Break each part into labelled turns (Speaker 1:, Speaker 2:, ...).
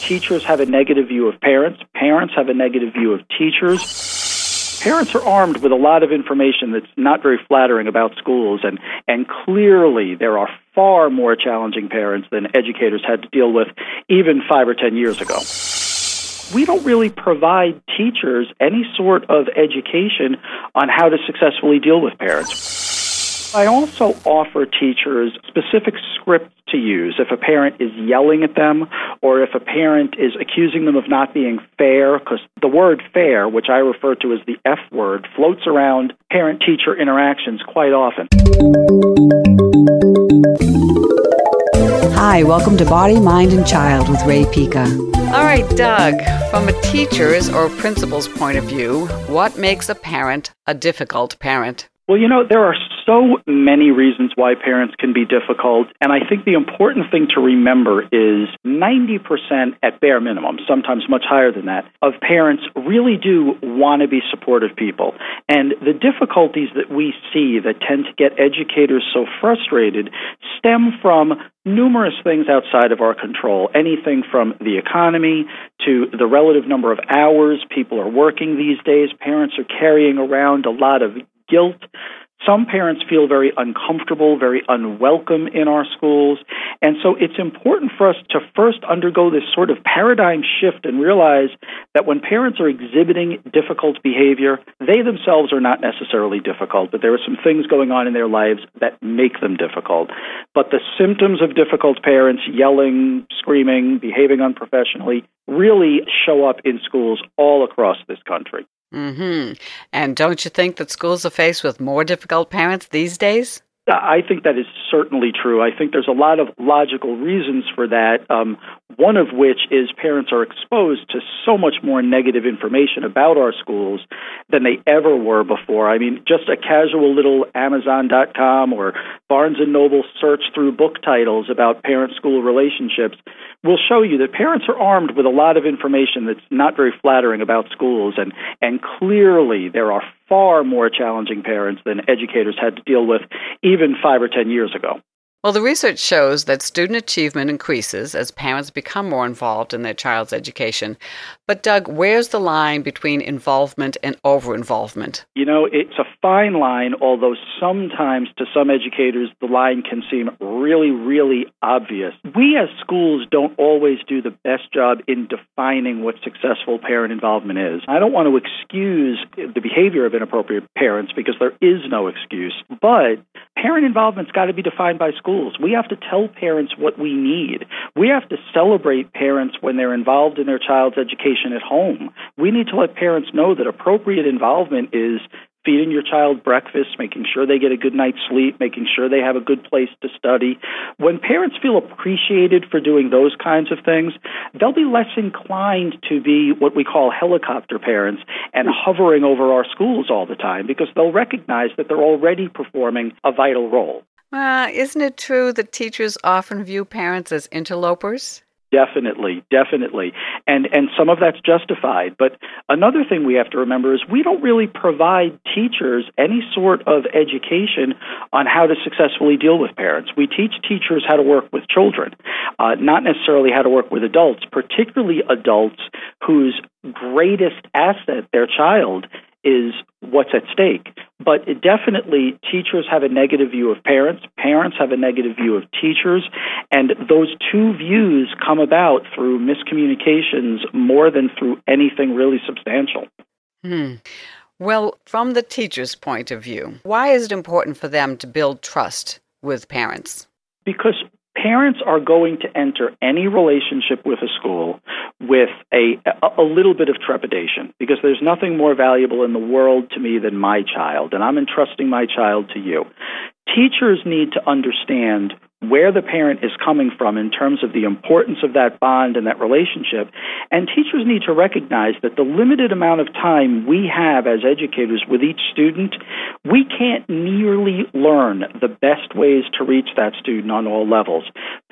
Speaker 1: teachers have a negative view of parents, parents have a negative view of teachers. Parents are armed with a lot of information that's not very flattering about schools, and, and clearly there are far more challenging parents than educators had to deal with even five or ten years ago we don't really provide teachers any sort of education on how to successfully deal with parents. I also offer teachers specific scripts to use if a parent is yelling at them or if a parent is accusing them of not being fair, because the word fair, which I refer to as the F word, floats around parent teacher interactions quite often.
Speaker 2: Hi, welcome to Body, Mind, and Child with Rae Pica.
Speaker 3: All right, Doug, from a teacher's or principal's point of view, what makes a parent a difficult parent?
Speaker 1: Well, you know, there are so many reasons why parents can be difficult, and I think the important thing to remember is 90% at bare minimum, sometimes much higher than that, of parents really do want to be supportive people. And the difficulties that we see that tend to get educators so frustrated stem from numerous things outside of our control. Anything from the economy to the relative number of hours people are working these days. Parents are carrying around a lot of guilt. Some parents feel very uncomfortable, very unwelcome in our schools. And so it's important for us to first undergo this sort of paradigm shift and realize that when parents are exhibiting difficult behavior, they themselves are not necessarily difficult, but there are some things going on in their lives that make them difficult. But the symptoms of difficult parents, yelling, screaming, behaving unprofessionally, really show up in schools all across this country.
Speaker 3: Mm-hmm. And don't you think that schools are faced with more difficult parents these days?
Speaker 1: I think that is certainly true. I think there's a lot of logical reasons for that. Um, one of which is parents are exposed to so much more negative information about our schools than they ever were before. I mean, just a casual little Amazon.com or Barnes and Noble search through book titles about parent school relationships will show you that parents are armed with a lot of information that's not very flattering about schools, and and clearly there are far more challenging parents than educators had to deal with even five or ten years ago.
Speaker 3: Well, the research shows that student achievement increases as parents become more involved in their child's education. But, Doug, where's the line between involvement and over involvement?
Speaker 1: You know, it's a fine line, although sometimes to some educators the line can seem really, really obvious. We as schools don't always do the best job in defining what successful parent involvement is. I don't want to excuse the behavior of inappropriate parents because there is no excuse, but parent involvement's got to be defined by schools. We have to tell parents what we need. We have to celebrate parents when they're involved in their child's education at home. We need to let parents know that appropriate involvement is feeding your child breakfast, making sure they get a good night's sleep, making sure they have a good place to study. When parents feel appreciated for doing those kinds of things, they'll be less inclined to be what we call helicopter parents and hovering over our schools all the time because they'll recognize that they're already performing a vital role.
Speaker 3: Uh, isn't it true that teachers often view parents as interlopers?
Speaker 1: Definitely, definitely. And and some of that's justified. But another thing we have to remember is we don't really provide teachers any sort of education on how to successfully deal with parents. We teach teachers how to work with children, uh, not necessarily how to work with adults, particularly adults whose greatest asset, their child, is what's at stake. But definitely, teachers have a negative view of parents, parents have a negative view of teachers, and those two views come about through miscommunications more than through anything really substantial.
Speaker 3: Hmm. Well, from the teacher's point of view, why is it important for them to build trust with parents?
Speaker 1: Because parents are going to enter any relationship with a school with a, a a little bit of trepidation because there's nothing more valuable in the world to me than my child, and I'm entrusting my child to you. Teachers need to understand where the parent is coming from in terms of the importance of that bond and that relationship. And teachers need to recognize that the limited amount of time we have as educators with each student, we can't nearly learn the best ways to reach that student on all levels.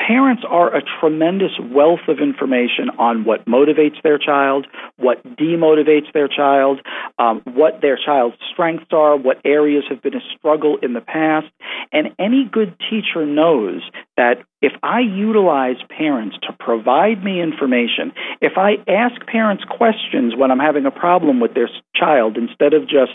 Speaker 1: Parents are a tremendous wealth of information on what motivates their child, what demotivates their child, um, what their child's strengths are, what areas have been a struggle in the past. And any good teacher knows that if I utilize parents to provide me information, if I ask parents questions when I'm having a problem with their child instead of just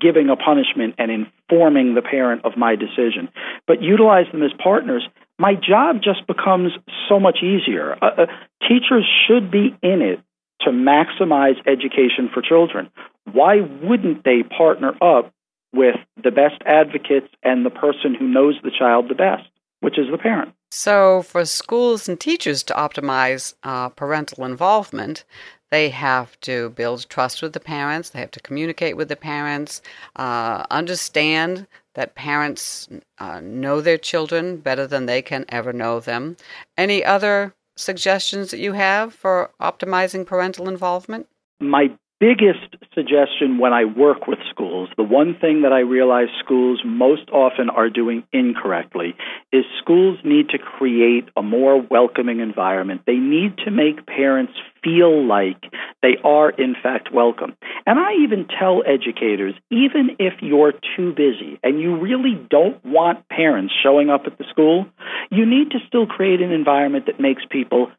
Speaker 1: giving a punishment and informing the parent of my decision, but utilize them as partners, my job just becomes so much easier. Uh, uh, teachers should be in it to maximize education for children. Why wouldn't they partner up with the best advocates and the person who knows the child the best, which is the parent?
Speaker 3: So, for schools and teachers to optimize uh, parental involvement, they have to build trust with the parents, they have to communicate with the parents, uh, understand that parents uh, know their children better than they can ever know them. Any other suggestions that you have for optimizing parental involvement?
Speaker 1: My biggest suggestion when I work with schools, the one thing that I realize schools most often are doing incorrectly, is schools need to create a more welcoming environment. They need to make parents feel like they are, in fact, welcome. And I even tell educators even if you're too busy and you really don't want parents showing up at the school, you need to still create an environment that makes people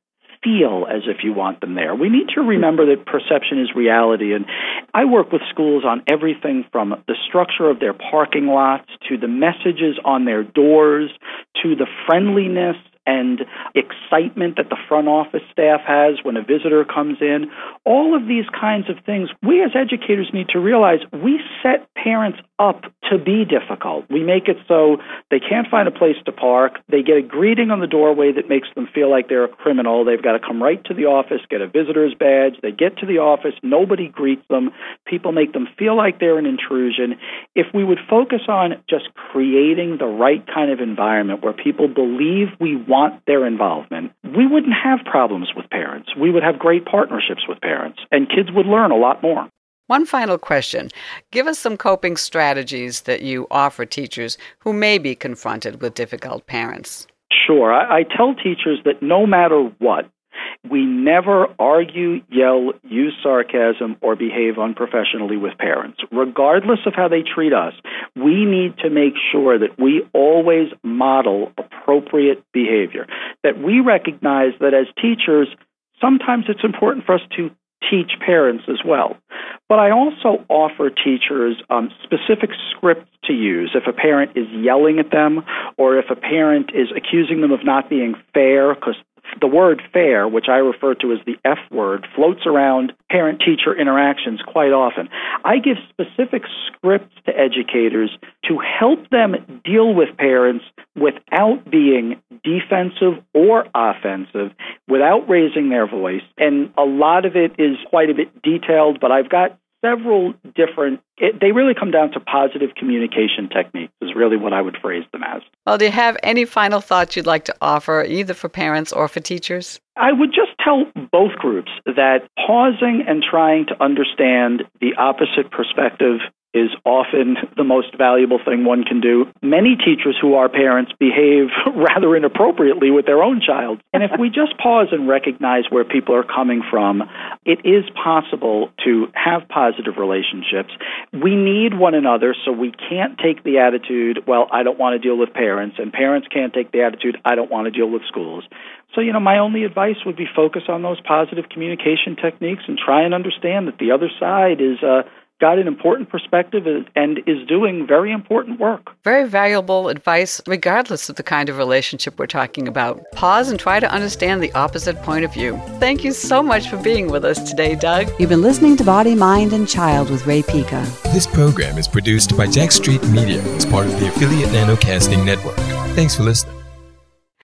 Speaker 1: feel as if you want them there. We need to remember that perception is reality. And I work with schools on everything from the structure of their parking lots to the messages on their doors to the friendliness and excitement that the front office staff has when a visitor comes in. All of these kinds of things, we as educators need to realize we set parents up to be difficult. We make it so they can't find a place to park. They get a greeting on the doorway that makes them feel like they're a criminal. They've got to come right to the office, get a visitor's badge. They get to the office, nobody greets them. People make them feel like they're an intrusion. If we would focus on just creating the right kind of environment where people believe we want their involvement, we wouldn't have problems with parents. We would have great partnerships with parents, and kids would learn a lot more.
Speaker 3: One final question. Give us some coping strategies that you offer teachers who may be confronted with difficult parents.
Speaker 1: Sure. I, I tell teachers that no matter what, we never argue, yell, use sarcasm, or behave unprofessionally with parents. Regardless of how they treat us, we need to make sure that we always model appropriate behavior. That we recognize that as teachers, sometimes it's important for us to teach parents as well. But I also offer teachers um, specific scripts to use if a parent is yelling at them or if a parent is accusing them of not being fair because the word fair, which I refer to as the F word, floats around parent teacher interactions quite often. I give specific scripts to educators to help them deal with parents without being defensive or offensive, without raising their voice. And a lot of it is quite a bit detailed, but I've got several different it, they really come down to positive communication techniques is really what i would phrase them as.
Speaker 3: Well do you have any final thoughts you'd like to offer either for parents or for teachers?
Speaker 1: I would just tell both groups that pausing and trying to understand the opposite perspective is often the most valuable thing one can do. Many teachers who are parents behave rather inappropriately with their own child. And if we just pause and recognize where people are coming from, it is possible to have positive relationships. We need one another, so we can't take the attitude, well, I don't want to deal with parents, and parents can't take the attitude, I don't want to deal with schools. So, you know, my only advice would be focus on those positive communication techniques and try and understand that the other side is uh, got an important perspective and is doing very important work.
Speaker 3: Very valuable advice, regardless of the kind of relationship we're talking about. Pause and try to understand the opposite point of view. Thank you so much for being with us today, Doug.
Speaker 2: You've been listening to Body, Mind, and Child with Rae Pica.
Speaker 4: This program is produced by Jack Street Media as part of the affiliate Nanocasting Network. Thanks for listening.